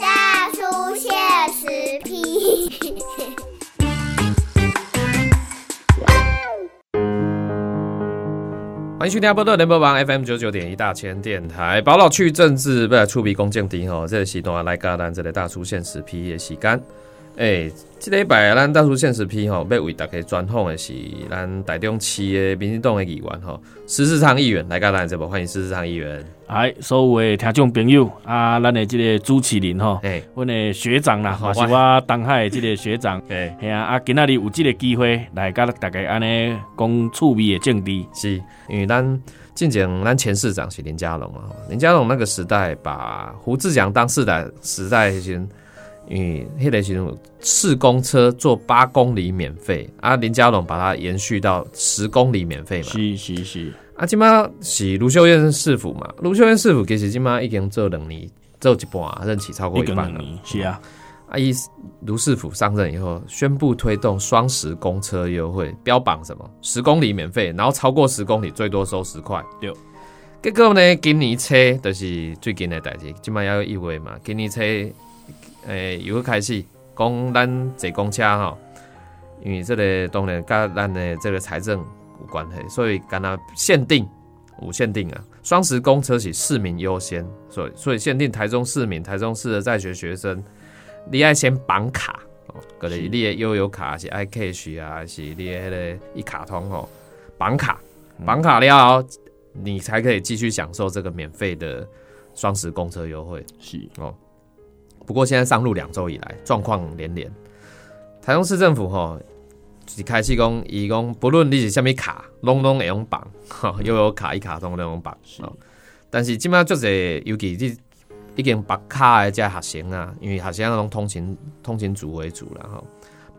大叔现实批。欢迎收听波特联播网 FM 九九点一大千电台，宝老去政治不来触鼻公正敌哦，这个时段来甲咱这个大叔现实批的时间。诶、即礼拜咱大叔现实批吼，要为大家专访的是咱台中市的民进党的议员吼，施世昌议员来甲咱这部欢迎施世昌议员。哎，所有的听众朋友啊，咱的这个主持人吼，诶、阮的学长啦，好也是我。东海的这个学长，诶、嘿啊，啊，今仔日有这个机会来甲大家安尼讲趣味的政治，是因为咱进前咱前市长是林佳龙嘛，吼林佳龙那个时代把胡志强当市代时代的时阵，因为迄个时阵有市公车坐八公里免费，啊林佳龙把它延续到十公里免费嘛，是是是，啊即嘛是卢秀燕市府嘛，卢秀燕市府其实即嘛已经做两年，做一半啊任期超过一一半了。是啊，啊，一卢市府上任以后，宣布推动双十公车优惠，标榜什么十公里免费，然后超过十公里最多收十块。对。结果呢，今年车就是最近的代志，今麦要一月嘛，今年车诶又要开始讲咱坐公车吼，因为这个当然跟咱的这个财政有关系，所以跟它限定有限定啊，双十公车是市民优先，所以所以限定台中市民、台中市的在学学生。你爱先绑卡哦，可能你的悠游卡是 iCash 啊，是你的迄个一卡通哦，绑卡绑卡了，你才可以继续享受这个免费的双十公车优惠。是不过现在上路两周以来，状况连连。台中市政府吼，一开始讲，伊讲不论你是虾米卡，拢拢会用绑，吼，又有卡、一卡通拢用绑。哦，但是即摆足侪，尤其你已经绑卡的这学生啊，因为学生那种通勤通勤族为主了哈，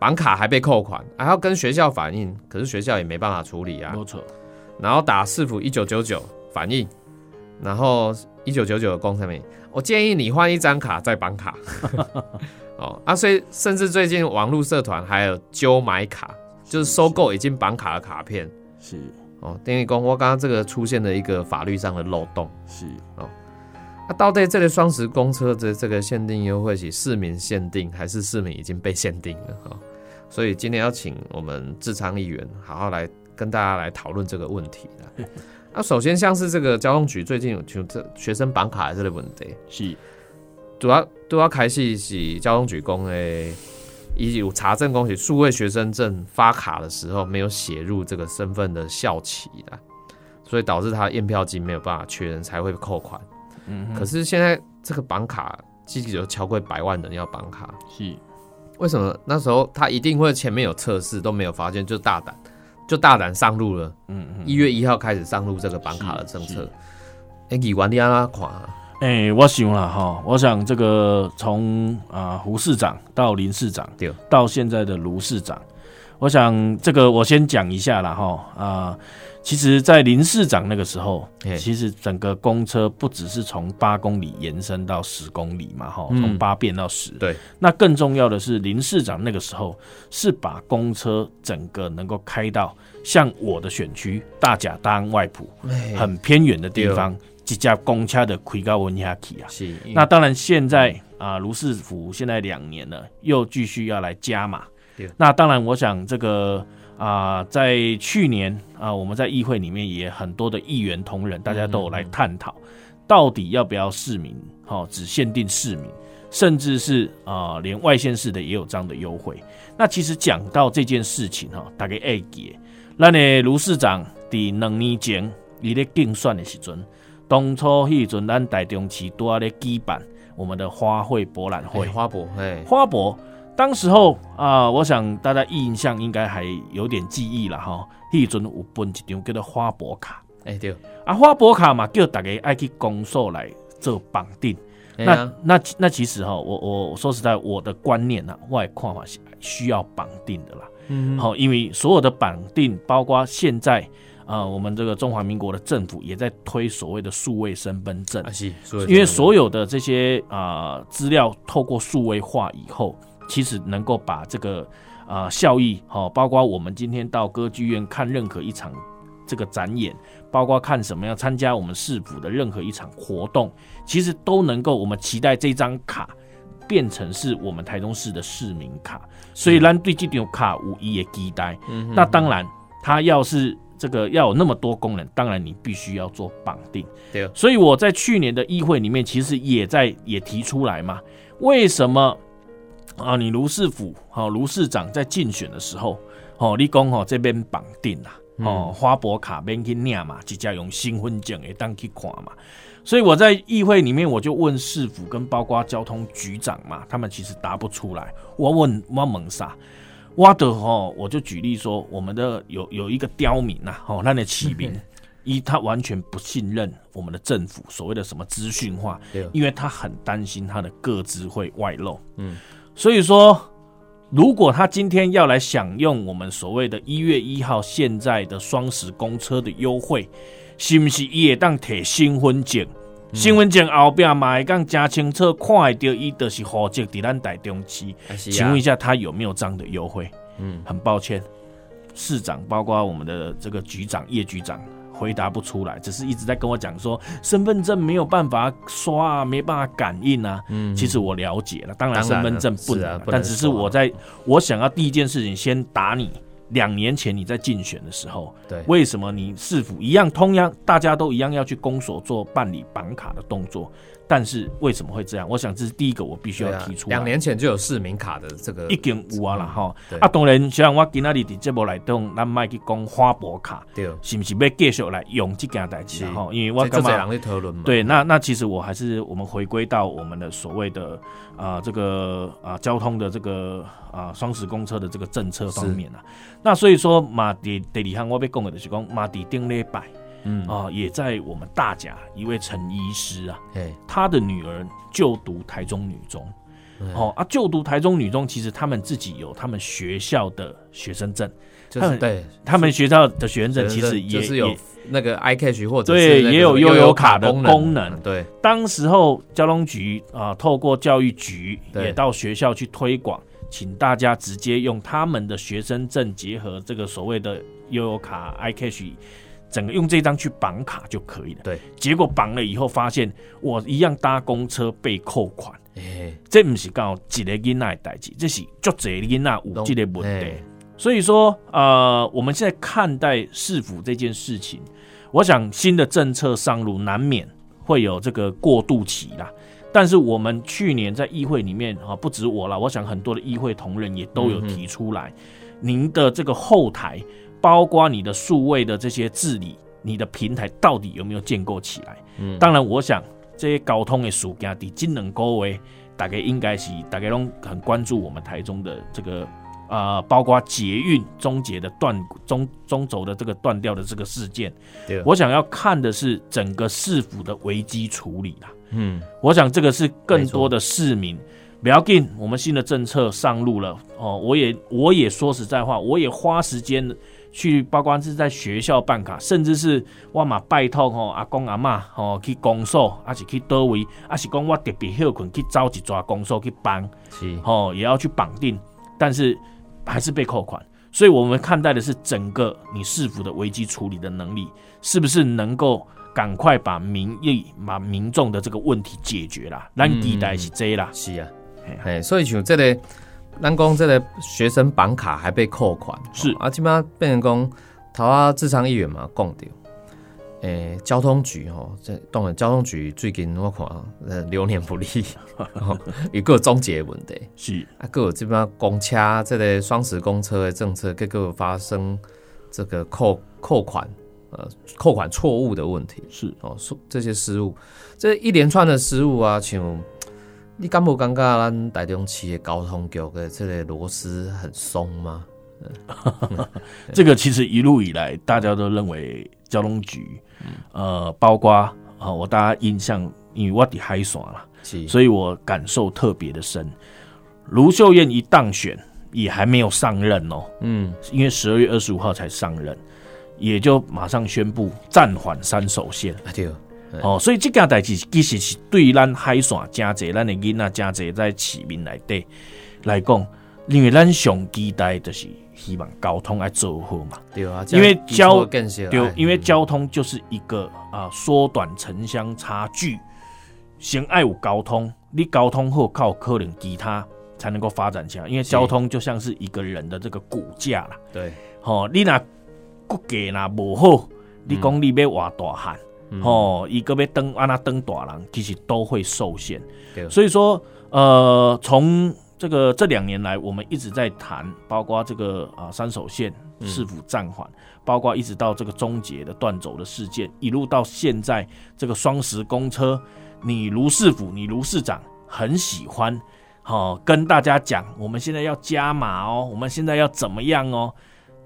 绑卡还被扣款，还要跟学校反映，可是学校也没办法处理啊。没错，然后打市府一九九九反映，然后一九九九的工程名，我建议你换一张卡再绑卡。哦啊，所以甚至最近网络社团还有揪买卡，就是收购已经绑卡的卡片。是哦，丁义工我刚刚这个出现了一个法律上的漏洞。是哦，那、到底这个双十公车的这个限定优惠是市民限定，还是市民已经被限定了？哈、所以今天要请我们智昌议员好好来跟大家来讨论这个问题啦 那、首先像是这个交通局最近有就这学生绑卡的这类问题，是。主要主要开始是交通局讲的，以有查证讲是数位学生证发卡的时候没有写入这个身份的校旗啦，所以导致他验票机没有办法确认，才会扣款。嗯，可是现在这个绑卡，记有超过百万人要绑卡，是。为什么？那时候他一定会前面有测试都没有发现，就大胆就大胆上路了。嗯嗯，一月一号开始上路这个绑卡的政策。哎，议员你安怎看啊？哎、我想了哈，我想这个从啊、胡市长到林市长，对，到现在的卢市长，我想这个我先讲一下了哈啊。其实，在林市长那个时候，其实整个公车不只是从八公里延伸到十公里嘛，哈，嗯。从八变到十。对，那更重要的是，林市长那个时候是把公车整个能够开到像我的选区大甲当外埔哎很偏远的地方，几架公车的奎高文下去啊。是。那当然，现在啊，卢市府现在两年了，又继续要来加码。对。那当然，我想这个啊，在去年啊，我们在议会里面也很多的议员同仁，大家都有来探讨，到底要不要市民哦，只限定市民，甚至是啊，连外县市的也有这样的优惠。那其实讲到这件事情哈，大家会记得，咱的卢市长伫两年前伊咧竞选的时阵。当初迄阵，咱台中市都在咧举办我们的花卉博览会。花博哎，花博，当时候啊、我想大家印象应该还有点记忆了哈。迄阵有分一张叫做花博卡，哎对，啊，花博卡嘛，叫大家爱去公所来做绑定。那那那其实哈，我我我说实在，我的观念呢、啊，我的看法是需要绑定的啦。嗯好、因为所有的绑定，包括现在啊、呃我们这个中华民国的政府也在推所谓的数位身份证啊。是，因为所有的这些啊资料透过数位化以后，其实能够把这个啊、效益，好、包括我们今天到歌剧院看任何一场这个展演，包括看什么样参加我们市府的任何一场活动，其实都能够我们期待这张卡变成是我们台中市的市民卡。所以咱对这张卡无疑也期待。嗯那当然，它要是这个要有那么多功能，当然你必须要做绑定。对所以我在去年的议会里面，其实也在也提出来嘛，为什么啊？你卢市府好、卢市长在竞选的时候，哦，你讲哦这边绑定啦，哦花博卡边去领嘛，直接用新婚证会当去看嘛。所以我在议会里面，我就问市府跟包括交通局长嘛，他们其实答不出来。我问我问啥？我的吼，我就举例说，我们的有有一个刁民呐、哦，那的起名，一他完全不信任我们的政府所谓的什么资讯化，对因为他很担心他的个资会外露。嗯，所以说，如果他今天要来享用我们所谓的一月一号现在的双十公车的优惠，是不是伊会当摕新婚证？新婚证后边嘛会讲加清楚，看会到伊就是户籍伫咱台中市。请问一下，他有没有这样的优惠？嗯，很抱歉，市长包括我们的这个局长叶局长回答不出来，只是一直在跟我讲说身份证没有办法刷啊，没办法感应啊。嗯其实我了解了，当然身份证不能但只是我在我想要第一件事情先打你。两年前你在竞选的时候，对为什么你是否一样，同样大家都一样要去公所做办理绑卡的动作，但是为什么会这样？我想这是第一个我必须要提出来。两年前就有市民卡的这个已经有啊啦吼。对，啊当然像我今仔日伫节目内动，咱莫去讲花博卡，对，是不是要继续来用这件代志啦吼？因为我感觉这这人在讨论嘛，对，那那其实我还是我们回归到我们的所谓的啊、这个啊、交通的这个啊双十公车的这个政策方面啊，那所以说马迪第二项我要讲的就是讲马迪顶礼拜嗯。啊，也在我们大甲一位陈医师啊，嘿，他的女儿就读台中女中。嗯哦啊，就读台中女中，其实他们自己有他们学校的学生证，就是对，他们学校的学生证其实也就是有那个 iCash 或者对也有悠游卡的功功能。对，当时候交通局啊、透过教育局也到学校去推广，请大家直接用他们的学生证结合这个所谓的悠游卡 iCash，整个用这张去绑卡就可以了。对，结果绑了以后发现，我一样搭公车被扣款，哎，这不是刚好一个囡仔的代志，这是足侪囡仔有这个问题嘿。所以说，呃，我们现在看待市府这件事情，我想新的政策上路，难免会有这个过渡期啦。但是我们去年在议会里面啊，不止我了，我想很多的议会同仁也都有提出来，您的这个后台，包括你的数位的这些治理，你的平台到底有没有建构起来？嗯当然，我想这些交通的事件，伫今两个月，大概应该是大概都很关注我们台中的这个呃，包括捷运终结的断中中轴的这个断掉的这个事件。对，我想要看的是整个市府的危机处理啦。嗯，我想这个是更多的市民。不要紧，我们新的政策上路了哦。我也我也说实在话，我也花时间去，包括是在学校办卡，甚至是我嘛拜托吼阿公阿嬷吼去公所，还是去倒位，还是讲我特别休困去找一抓公所去帮是，哦，也要去绑定，但是还是被扣款。所以我们看待的是整个你市府的危机处理的能力，是不是能够赶快把民意、把民众的这个问题解决啦？咱期待是这啦。是啊嘿，哎，所以像这个，咱讲这个学生绑卡还被扣款，是。哦啊，基本上变成讲，台湾智商议员嘛讲到，诶、交通局吼，这当然交通局最近我看呃流年不利，吼有个终结的问题，是。啊，个有基本上公车这个双十公车的政策，各个发生这个扣扣款呃扣款错误的问题，是，哦，错这些失误，这一连串的失误啊，像你敢不感觉咱台中市的交通局的这个螺丝很松吗？这个其实一路以来大家都认为交通局，呃，包括啊、我大家印象，因为我伫海线啦，是，所以我感受特别的深。卢秀燕一当选，也还没有上任哦，嗯，因为十二月二十五号才上任，也就马上宣布暂缓三手线。啊对，哦，所以这件代志其实是对咱海线真侪，咱的囡仔真侪在市民内底来讲，因为咱上期待就是希望交通爱做好嘛。对啊，因为交更些对，因为交通就是一个啊缩短城乡差距，先爱有交通，你交通好靠可能其他才能够发展起来。因为交通就像是一个人的这个骨架啦。对，吼，你那骨架那无好，你讲你要活大汉，吼，一个被登安那登大人，其实都会受限。所以说，呃，从这个这两年来，我们一直在谈，包括这个啊三手线是否暂缓，包括一直到这个终结的断轴的事件，一路到现在这个双十公车。你卢市府，你卢市长很喜欢，好跟大家讲，我们现在要加码哦，我们现在要怎么样哦？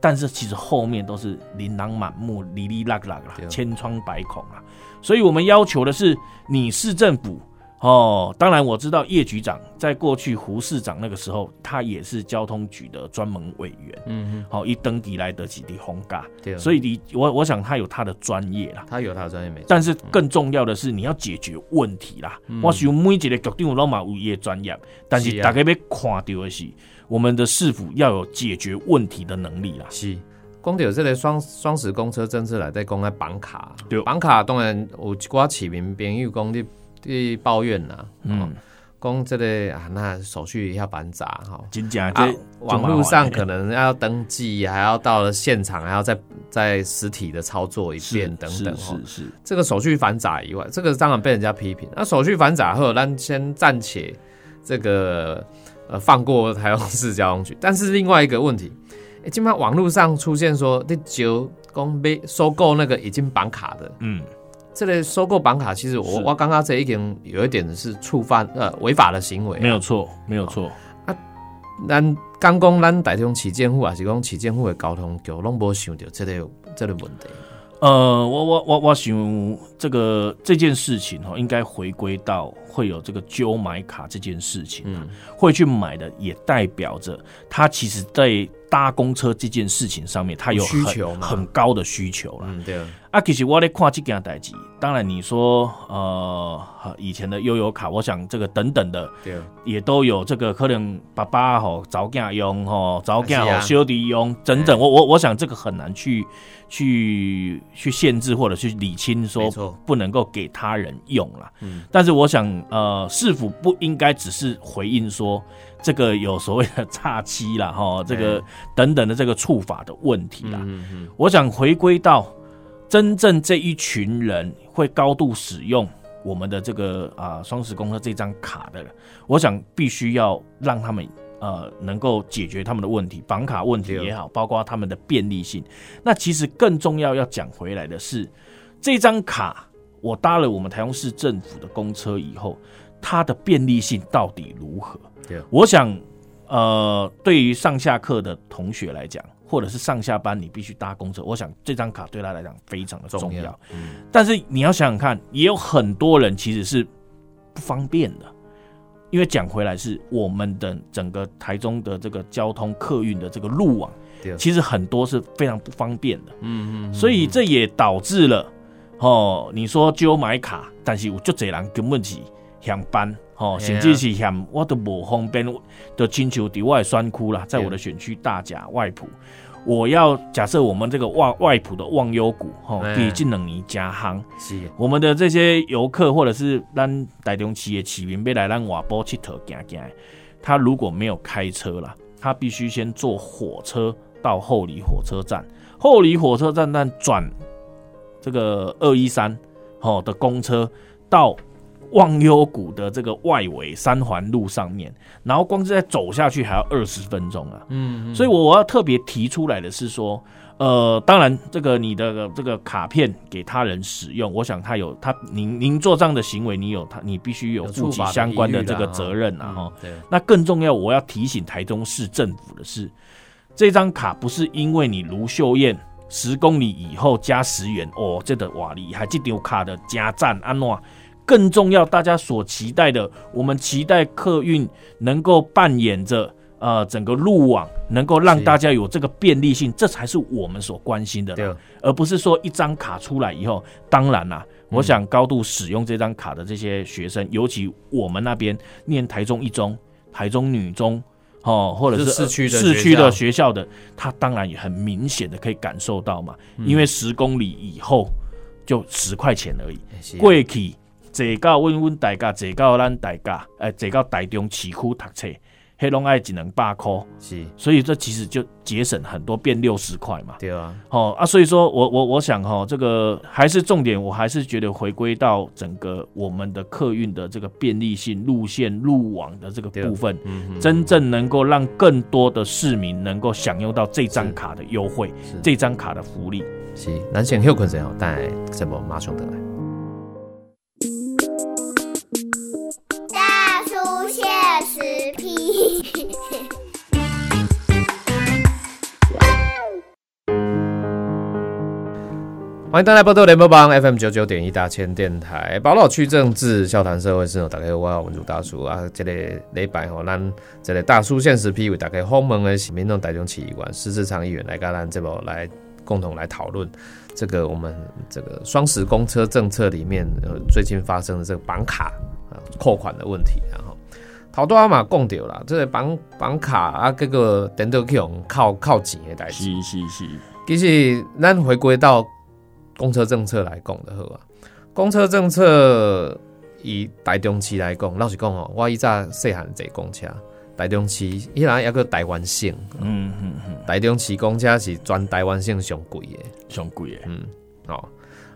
但是其实后面都是琳琅满目、哩哩啦啦啦，千疮百孔啊。所以我们要求的是，你市政府。哦，当然我知道叶局长在过去胡市长那个时候，他也是交通局的专门委员。嗯嗯，好，一登迪来得几滴红嘎，对，所以你我我想他有他的专业啦，他有他的专业没错。但是更重要的是你要解决问题啦。我想每一个局长都嘛有业专业，但是大家要看到的是我们的市府要有解决问题的能力啦。是，光有这个双双十公车政策来在公开绑卡，对，绑卡当然有寡市民朋友讲你。去抱怨呐，嗯，讲这个啊，那手续要繁杂哈，真假这网络上可能要登记，还要到了现场，还要再再实体的操作一遍等等，是是，这个手续繁杂以外，这个当然被人家批评。那手续繁杂后，咱先暂且这个呃放过台中市交通局，但是另外一个问题，哎，今晚网络上出现说，这九公被收购那个已经绑卡的，嗯。这类收购绑卡，其实我我刚刚这一点有一点是触犯呃违法的行为，没有错，没有错啊。咱刚讲咱台中旗舰户啊，是讲市政府的交通局拢无想到这类这类问题。呃，我我我我想这个这件事情哈，应该回归到会有这个揪买卡这件事情，嗯，会去买的也代表着他其实在搭公车这件事情上面，他有需求很高的需求了，嗯，对。啊，其实我咧看这件代志，当然你说呃，以前的悠游卡，我想这个等等的，对，也都有这个可能爸爸吼早囝用吼早囝吼小弟用等等，我我我想这个很难去去去限制或者去理清说不能够给他人用了。嗯，但是我想呃，是否不应该只是回应说这个有所谓的差期了哈，这个等等的这个处罚的问题啦。嗯嗯，我想回归到。真正这一群人会高度使用我们的这个啊双十公车这张卡的，我想必须要让他们呃能够解决他们的问题，绑卡问题也好，包括他们的便利性。那其实更重要要讲回来的是，这张卡我搭了我们台中市政府的公车以后，它的便利性到底如何？我想呃，对于上下课的同学来讲。或者是上下班你必须搭公车，我想这张卡对他来讲非常的重要。嗯，但是你要想想看，也有很多人其实是不方便的，因为讲回来是我们的整个台中的这个交通客运的这个路网，其实很多是非常不方便的。嗯嗯，所以这也导致了哦，你说就买卡，但是我就这人根本是上班。哦，甚至是嫌我都无方便，就请求伫外山区啦，在我的选区大甲外埔。我要假设我们这个外外埔的忘忧谷，吼，比近两年加夯。是，我们的这些游客或者是咱台中企业市民，要来咱瓦波佚佗行行，他如果没有开车了，他必须先坐火车到后里火车站，后里火车站站转这个二一三，吼的公车到。忘忧谷的这个外围三环路上面，然后光是在走下去还要二十分钟啊。嗯，所以我我要特别提出来的是说，呃，当然这个你的这个卡片给他人使用，我想他有他您您做这样的行为，你有他你必须有负起相关的这个责任啊。哈，对。那更重要，我要提醒台中市政府的是，这张卡不是因为你卢秀燕十公里以后加十元哦，这个瓦力还这张卡的加赞安诺。更重要，大家所期待的，我们期待客运能够扮演着呃整个路网，能够让大家有这个便利性，这才是我们所关心的，而不是说一张卡出来以后，当然啦，我想高度使用这张卡的这些学生，尤其我们那边念台中一中、台中女中哦，或者是市区的市区的学校。的，他当然也很明显的可以感受到嘛，嗯。因为十公里以后就十块钱而已，是啊。过去坐到阮阮大家，坐到咱大家，诶，坐到台中市区读册，迄拢爱一两百块，是，所以这其实就节省很多，变六十块嘛。对啊，哦啊，所以说我我我想哈、这个还是重点，我还是觉得回归到整个我们的客运的这个便利性、路线、路网的这个部分，嗯嗯，真正能够让更多的市民能够享用到这张卡的优惠，是。这张卡的福利。是，咱先休困一下哦，等下节目马上回来。现实批。欢迎大家报道联播帮 FM 九九点一大千电台，宝岛区政治笑谈社会是哦，大家好，我文主大叔啊。这个礼拜吼，咱这个大叔现实批为大家访问的是民众台中市议员施志昌议员来跟咱这部来共同来讨论这个我们这个双十公车政策里面呃最近发生的这个绑卡啊扣款的问题，然后。头多阿嘛讲到啦，这个绑绑卡啊，这个等到去用靠靠钱的代志。是是，其实咱回归到公车政策来讲的好啊，公车政策以台中市来讲，老实讲哦，我以前细汉坐公车，台中市依然有个台湾省，嗯嗯嗯，台中市公车是全台湾省上贵的，上贵的，嗯，哦。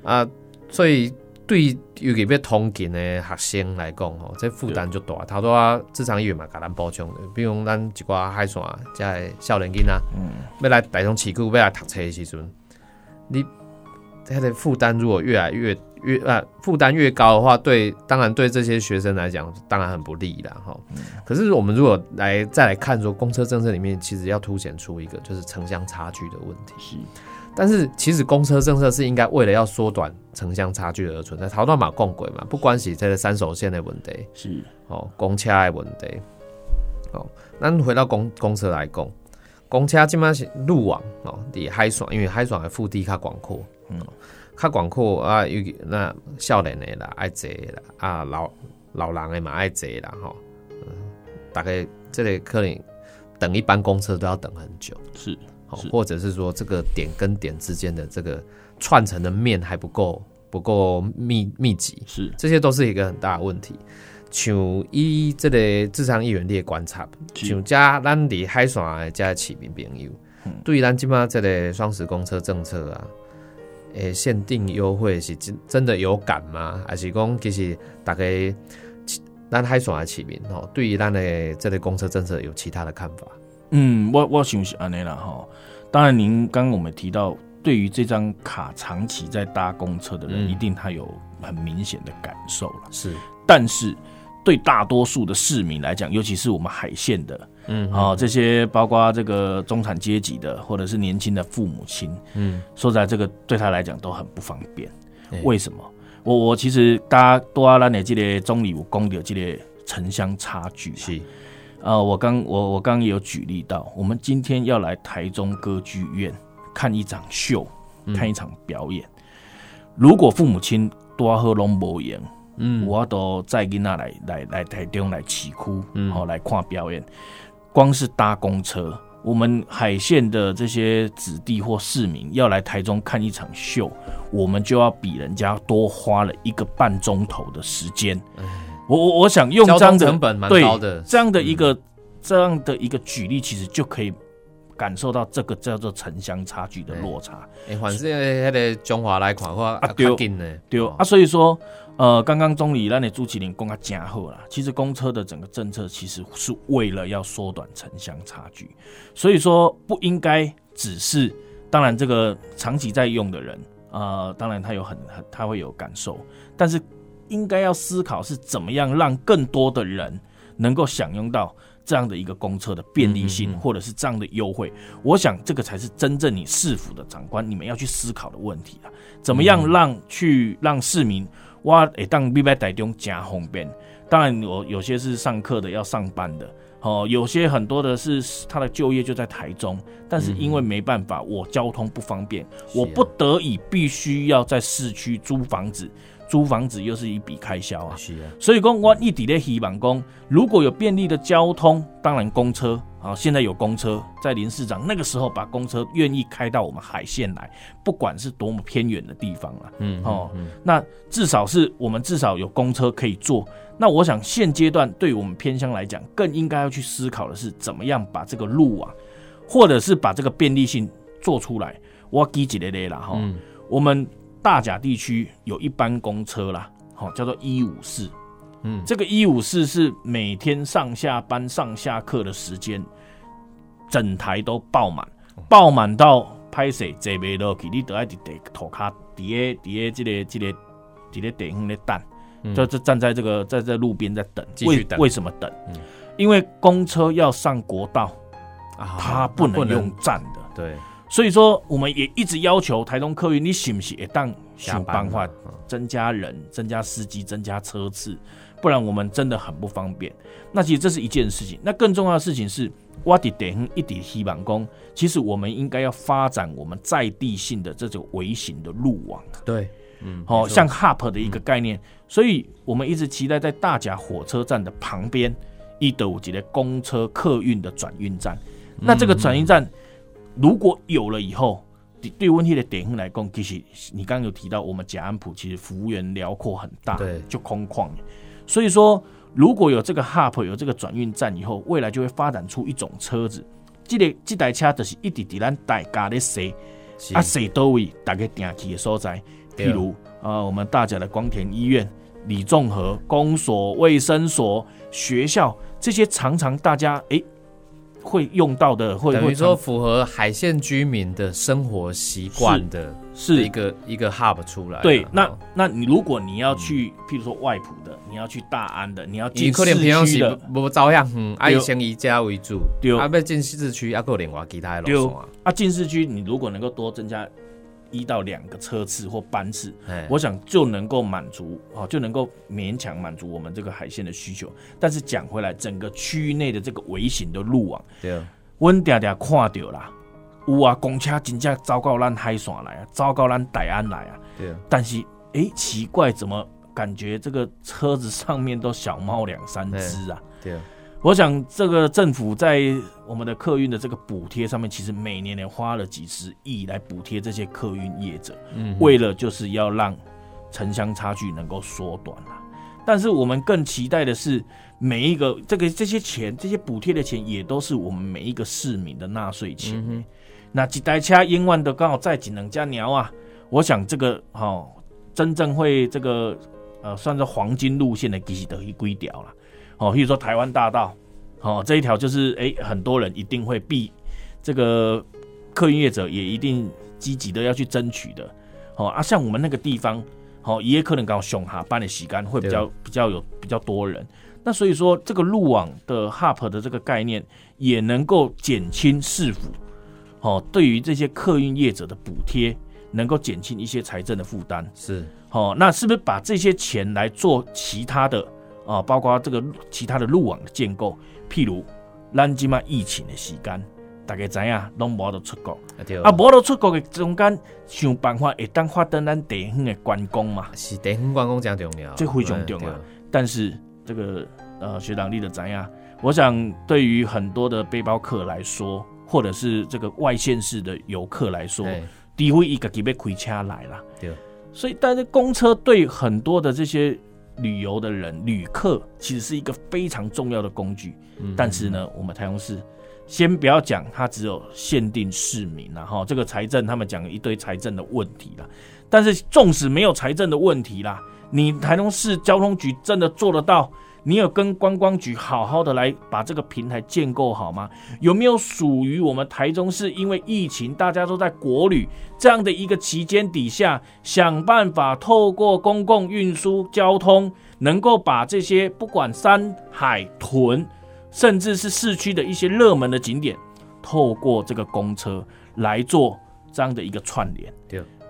啊，所以对尤其要通勤的学生来讲吼，这负担就大。头拄啊，职场医院嘛，甲咱补充的，比如咱一寡海线遮的少年囡仔，嗯，要来台中市区要来读册的时阵，你他的负担如果越来越越啊负担越高的话，对，当然对这些学生来讲，当然很不利啦哈。可是我们如果来再来看说，公车政策里面其实要凸显出一个就是城乡差距的问题。是，但是其实公车政策是应该为了要缩短城乡差距而存在，逃断马共轨嘛，不关系这个三手线的问题。是，哦，公车的问题。哦，那回到公公车来讲，公车即摆是路网哦，伫海爽，因为海爽的腹地较广阔，嗯，较广阔啊，尤其那少年的啦爱坐的啦，啊老老人的嘛爱坐啦吼，嗯，大概这个可能等一班公车都要等很久，是，或者是说这个点跟点之间的这个串成的面还不够不够密密集，是，这些都是一个很大的问题。像以这个智商议员的观察，像加咱伫海线的遮市民朋友，嗯。对于咱即马这个双十公车政策啊，诶、限定优惠是真真的有感吗？还是讲其实大家咱海线的市民吼，对于咱的这类公车政策有其他的看法？嗯，我我想是安尼啦哈。当然，您刚刚我们提到，对于这张卡长期在搭公车的人，嗯一定他有很明显的感受了。是，但是对大多数的市民来讲，尤其是我们海线的嗯，啊、这些包括这个中产阶级的，或者是年轻的父母亲，嗯，说实在，这个对他来讲都很不方便。哎为什么？我我其实大家多阿拉的这个中里有公的这个城乡差距、啊，是，呃，我刚我我刚刚也有举例到，我们今天要来台中歌剧院看一场秀，嗯看一场表演。如果父母亲多喝拢无言，嗯，我都载囡仔来来来台中来市区，嗯。好、来看表演。光是搭公车，我们海线的这些子弟或市民要来台中看一场秀，我们就要比人家多花了一个半钟头的时间。我我我想用这样的成本蛮对高的，这样的一个、这样的一个举例，其实就可以感受到这个叫做城乡差距的落差。诶、反正迄个中华来看话啊，对较紧呢，对、哦啊，所以说，呃，刚刚总理让你朱启林讲啊加好啦，其实公车的整个政策其实是为了要缩短城乡差距，所以说不应该只是，当然这个长期在用的人，呃，当然他有很很他会有感受，但是应该要思考是怎么样让更多的人能够享用到。这样的一个公车的便利性，或者是这样的优惠，我想这个才是真正你市府的长官你们要去思考的问题啊。怎么样让去让市民哇，诶，当必在台中加方便。当然，我有些是上课的，要上班的，哦，有些很多的是他的就业就在台中，但是因为没办法，我交通不方便，我不得已必须要在市区租房子，租房子又是一笔开销啊。是啊，所以讲，我一直咧希望讲，如果有便利的交通，当然公车啊，现在有公车在林市长那个时候把公车愿意开到我们海线来，不管是多么偏远的地方了，嗯哦，那至少是我们至少有公车可以坐。那我想现阶段对我们偏乡来讲，更应该要去思考的是怎么样把这个路啊，或者是把这个便利性做出来。我记几个例啦哈，我们大甲地区有一班公车啦，好叫做一五四。嗯，这个一五四是每天上下班、上下课的时间，整台都爆满，爆满到拍摄坐不落去，你都要伫地头卡底下伫下这个这个伫个地方咧等，就就站在这个在在路边在等。为为什么等？因为公车要上国道，它不能用站的。对，所以说我们也一直要求台东客运，你是不是也当想办法增加人、增加司机、增加车次？不然我们真的很不方便。那其实这是一件事情。那更重要的事情是，挖地点一底希板工，其实我们应该要发展我们在地性的这种微型的路网。对，嗯，好像 Hub 的一个概念。所以我们一直期待在大甲火车站的旁边，一德五级的公车客运的转运站。那这个转运站如果有了以后，对问题的点来讲，其实你刚刚有提到，我们甲安普其实幅员辽阔很大，对，就空旷。所以说，如果有这个 hub 有这个转运站以后，未来就会发展出一种车子，这个这台车就是一直滴咱大家的塞，啊塞多位大家定去的所在，譬如啊，我们大甲的光田医院、李仲和公所、卫生所、学校这些，常常大家诶。会用到的，或者等于说符合海线居民的生活习惯的，是一个一个 hub 出来。对，那那你如果你要去，譬如说外埔的，你要去大安的，你要进市区的，不照样，嗯，爱先以家为主，对，啊，要进市区，啊，够另外其他的路线啊。啊，进市区，你如果能够多增加。一到两个车次或班次，我想就能够满足哦，就能够勉强满足我们这个海鲜的需求。但是讲回来，整个区域内的这个微型的路网，对，我嗲嗲看到啦，有啊，公车真正糟糕，咱海线来啊，糟糕，咱台安来啊，对。但是，哎，奇怪，怎么感觉这个车子上面都小猫两三只啊？对。我想，这个政府在我们的客运的这个补贴上面，其实每年也花了几十亿来补贴这些客运业者，嗯，为了就是要让城乡差距能够缩短了。但是我们更期待的是，每一个这个这些钱，这些补贴的钱，也都是我们每一个市民的纳税钱。那几台车英万的刚好在几能加鸟啊，我想这个哈，真正会这个呃，算是黄金路线的，其实等于归掉了。哦，比如说台湾大道，哦，这一条就是哎，很多人一定会避，这个客运业者也一定积极的要去争取的。哦啊，像我们那个地方，哦，也可能搞熊哈办的洗干会比较比较有比较多人。那所以说，这个路网的 hub 的这个概念，也能够减轻市府哦对于这些客运业者的补贴，能够减轻一些财政的负担。是，哦，那是不是把这些钱来做其他的？啊，包括这个其他的路网的建构，譬如咱即嘛疫情的时间，大家知影拢无得出国，啊，无得出国的中间想办法会当发展咱地方的观光嘛，是地方观光真重要，这非常重要。但是这个呃学长你的知影，我想对于很多的背包客来说，或者是这个外县市的游客来说，第一一个己要开车来了，对，所以但是公车对很多的这些。旅游的人、旅客其实是一个非常重要的工具，但是呢，我们台中市先不要讲，它只有限定市民然后这个财政他们讲一堆财政的问题啦，但是纵使没有财政的问题啦，你台中市交通局真的做得到？你有跟观光局好好的来把这个平台建构好吗？有没有属于我们台中市？因为疫情，大家都在国旅这样的一个期间底下，想办法透过公共运输交通，能够把这些不管山海屯，甚至是市区的一些热门的景点，透过这个公车来做这样的一个串联。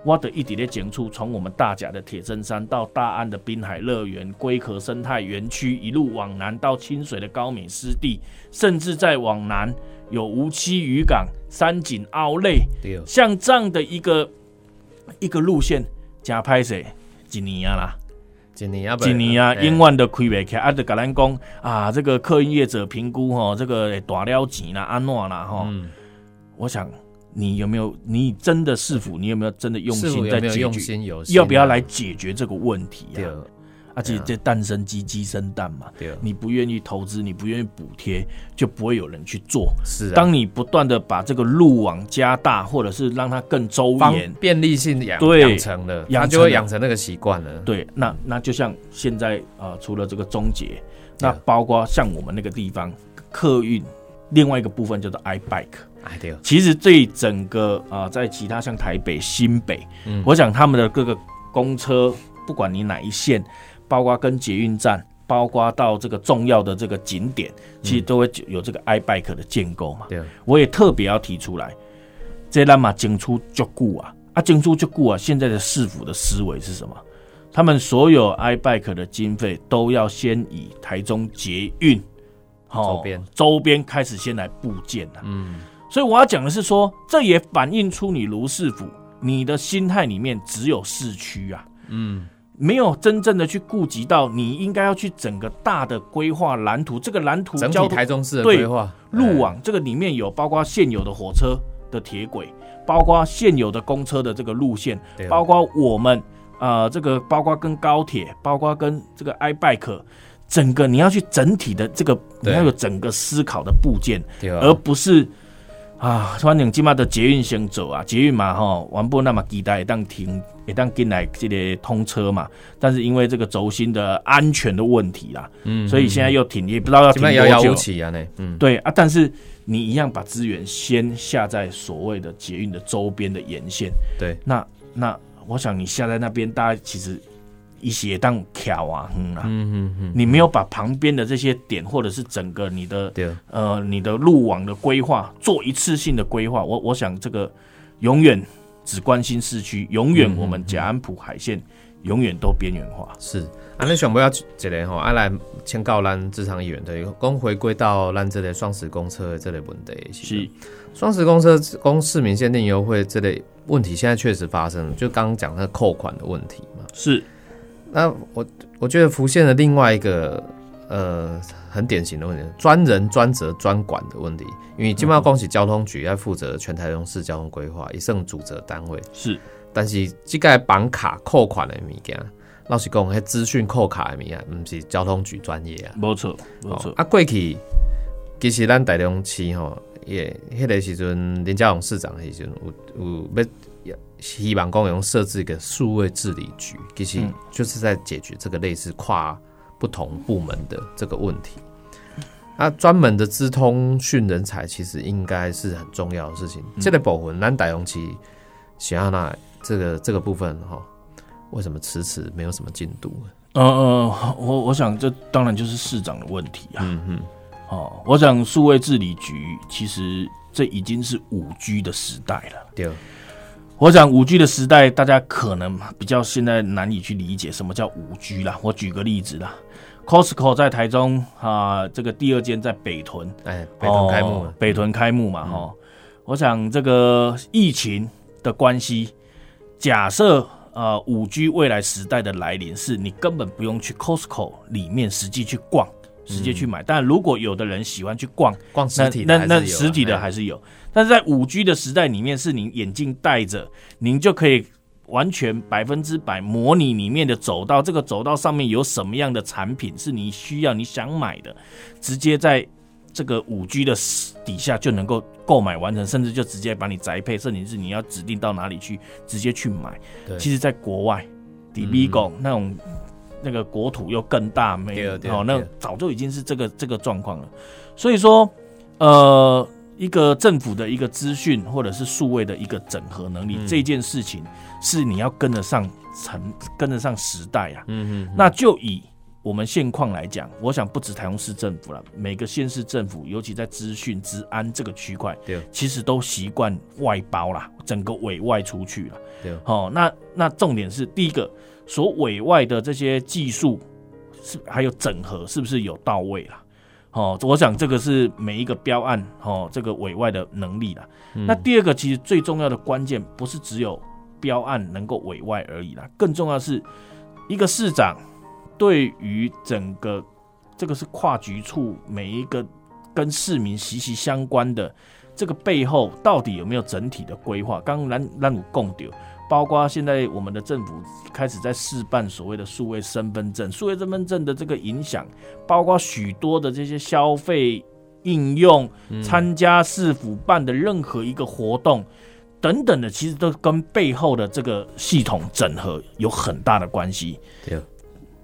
对。我的一点点景处，从我们大甲的铁砧山到大安的滨海乐园、龟壳生态园区，一路往南到清水的高美湿地，甚至再往南有无期渔港、山景凹类，像这样的一个一个路线，加拍摄几年啊啦？一年啊，一年啊，哎永远都开袂起，啊，就甲咱讲啊，这个客运业者评估吼，这个会大了钱啦，安怎啦吼。嗯，我想你有没有，你真的是否你有没有真的用心在解决？心有心啊要不要来解决这个问题啊？而且这蛋生鸡，鸡生蛋嘛。对，你不愿意投资，你不愿意补贴，就不会有人去做。是啊，当你不断的把这个路网加大，或者是让它更周方延，便利性养对养成了，养就会养成那个习惯了。对，那那就像现在啊、呃除了这个终结，那包括像我们那个地方客运，另外一个部分叫做 iBike。哎对，其实对整个啊、在其他像台北、新北，嗯我想他们的各个公车，不管你哪一线，包括跟捷运站，包括到这个重要的这个景点，其实都会有这个 iBike 的建构嘛。对，我也特别要提出来，这让嘛精出就顾啊啊，精出就顾啊！现在的市府的思维是什么？他们所有 iBike 的经费都要先以台中捷运好周边周边开始先来布建啊。嗯，所以我要讲的是说，这也反映出你卢市府你的心态里面只有市区啊，嗯，没有真正的去顾及到你应该要去整个大的规划蓝图，这个蓝图整体台中市的对规划，路网这个里面有包括现有的火车的铁轨，包括现有的公车的这个路线，对。包括我们呃这个包括跟高铁，包括跟这个 iBike。整个你要去整体的这个，你要有整个思考的部件，而不是啊，反正今嘛的捷运先走啊，捷运嘛吼，完不那么期待会当停，会当进来这个通车嘛，但是因为这个轴心的安全的问题啦，嗯所以现在又停，也不知道要基停多久。期啊呢，嗯，对啊，但是你一样把资源先下在所谓的捷运的周边的沿线，对，那那我想你下在那边，大家其实一些当桥啊，嗯啊，嗯嗯嗯，你没有把旁边的这些点或者是整个你的对，呃，你的路网的规划做一次性的规划，我我想这个永远只关心市区，永远嗯我们甲安普海线永远都边缘化。是，啊，那想不要一个吼，啊来请教咱职场议员的，讲回归到咱这个双十公车的这类问题，是，双十公车公市民限定优惠这类问题，现在确实发生了，就刚刚讲那个扣款的问题嘛。是，那我我觉得浮现了另外一个呃很典型的问题，专人专责专管的问题。因为金茂恭喜交通局要负责全台中市交通规划，一胜主责单位。是，但是这个绑卡扣款的物件，老实讲，迄资讯扣卡的物件，不是交通局专业啊。没错，没错哦，啊，过去其实咱台中市吼，也迄个时阵林佳龙市长的时阵有有要希望讲用设置一个数位治理局，其实嗯就是在解决这个类似跨不同部门的这个问题。那专门的资通讯人才，其实应该是很重要的事情。这个部分，咱台中市想要那这个这个部分哈，为什么迟迟没有什么进度？呃呃，我我想这当然就是市长的问题啊。嗯嗯，哦，我想数位治理局其实这已经是五 G 的时代了。对，我想五 G 的时代，大家可能比较现在难以去理解什么叫五 G 啦。我举个例子啦，Costco 在台中啊，这个第二间在北屯，哎，北屯开幕哦，北屯开幕嘛，哈、我想这个疫情的关系，假设呃五 G 未来时代的来临，是你根本不用去 Costco 里面实际去逛，实际去买。但如果有的人喜欢去逛，逛实体的那那实体的哎还是有，但是在五 G 的时代里面，是您眼镜戴着，您就可以完全百分之百模拟里面的走道，这个走道上面有什么样的产品是你需要、你想买的，直接在这个五 G 的底下就能够购买完成，甚至就直接把你宅配，甚至是你要指定到哪里去直接去买。其实，在国外，底嗯。V 狗那种那个国土又更大，没对对哦，那早就已经是这个这个状况了。所以说，呃，一个政府的一个资讯或者是数位的一个整合能力，嗯这件事情是你要跟得上成，跟得上时代啊。嗯嗯，那就以我们现况来讲，我想不止台中市政府了，每个县市政府，尤其在资讯、治安这个区块对，其实都习惯外包啦，整个委外出去了。对，哦，那那重点是第一个，所委外的这些技术是还有整合是不是有到位啦？哦，我想这个是每一个标案哦，这个委外的能力啦。嗯那第二个其实最重要的关键不是只有标案能够委外而已啦，更重要的是一个市长对于整个这个是跨局处每一个跟市民息息相关的这个背后，到底有没有整体的规划？刚刚蓝蓝鲁共丢，包括现在我们的政府开始在试办所谓的数位身份证，数位身份证的这个影响，包括许多的这些消费应用、参加市府办的任何一个活动等等的，其实都跟背后的这个系统整合有很大的关系。对，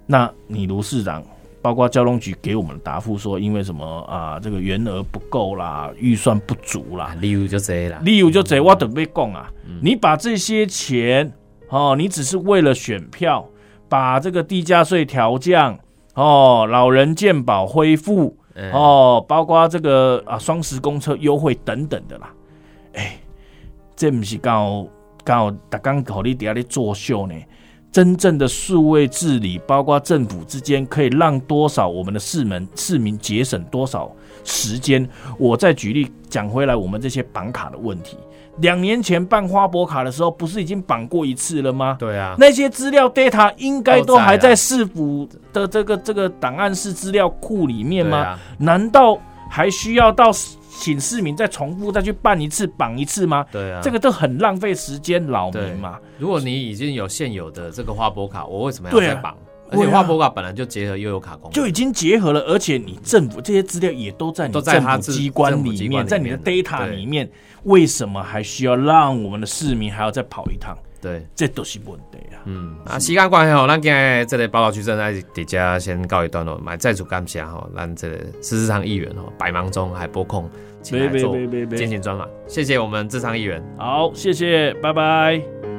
那你卢市长，包括交通局给我们的答复说，因为什么啊，这个员额不够啦，预算不足啦，理由就这啦。例如就这，我准备讲啊，你把这些钱哦，你只是为了选票，把这个地价税调降哦，老人健保恢复嗯，哦，包括这个啊双十公车优惠等等的啦，哎，这不是刚好刚好大刚搞你底下在作秀呢。真正的数位治理，包括政府之间可以让多少我们的市民市民节省多少时间？我再举例讲回来，我们这些绑卡的问题，两年前办花博卡的时候，不是已经绑过一次了吗？对啊，那些资料 data 应该都还在市府的这个这个档案室资料库里面吗？啊，难道还需要到请市民再重复再去办一次绑一次吗？对啊，这个都很浪费时间，扰民嘛。如果你已经有现有的这个花博卡，我为什么要再绑？而且花博卡本来就结合悠游卡功能，就已经结合了，而且你政府这些资料也都在你都在政府机关里面，在你的 data 里面，为什么还需要让我们的市民还要再跑一趟？对。这都是问题啊！嗯，啊，时间关系吼，咱今日这个报道区正在底下先告一段落，买再次感谢吼，咱这个事实上议员吼，百忙中还拨空前来做别别别别别进行专访，谢谢我们智商议员。好，谢谢，拜拜。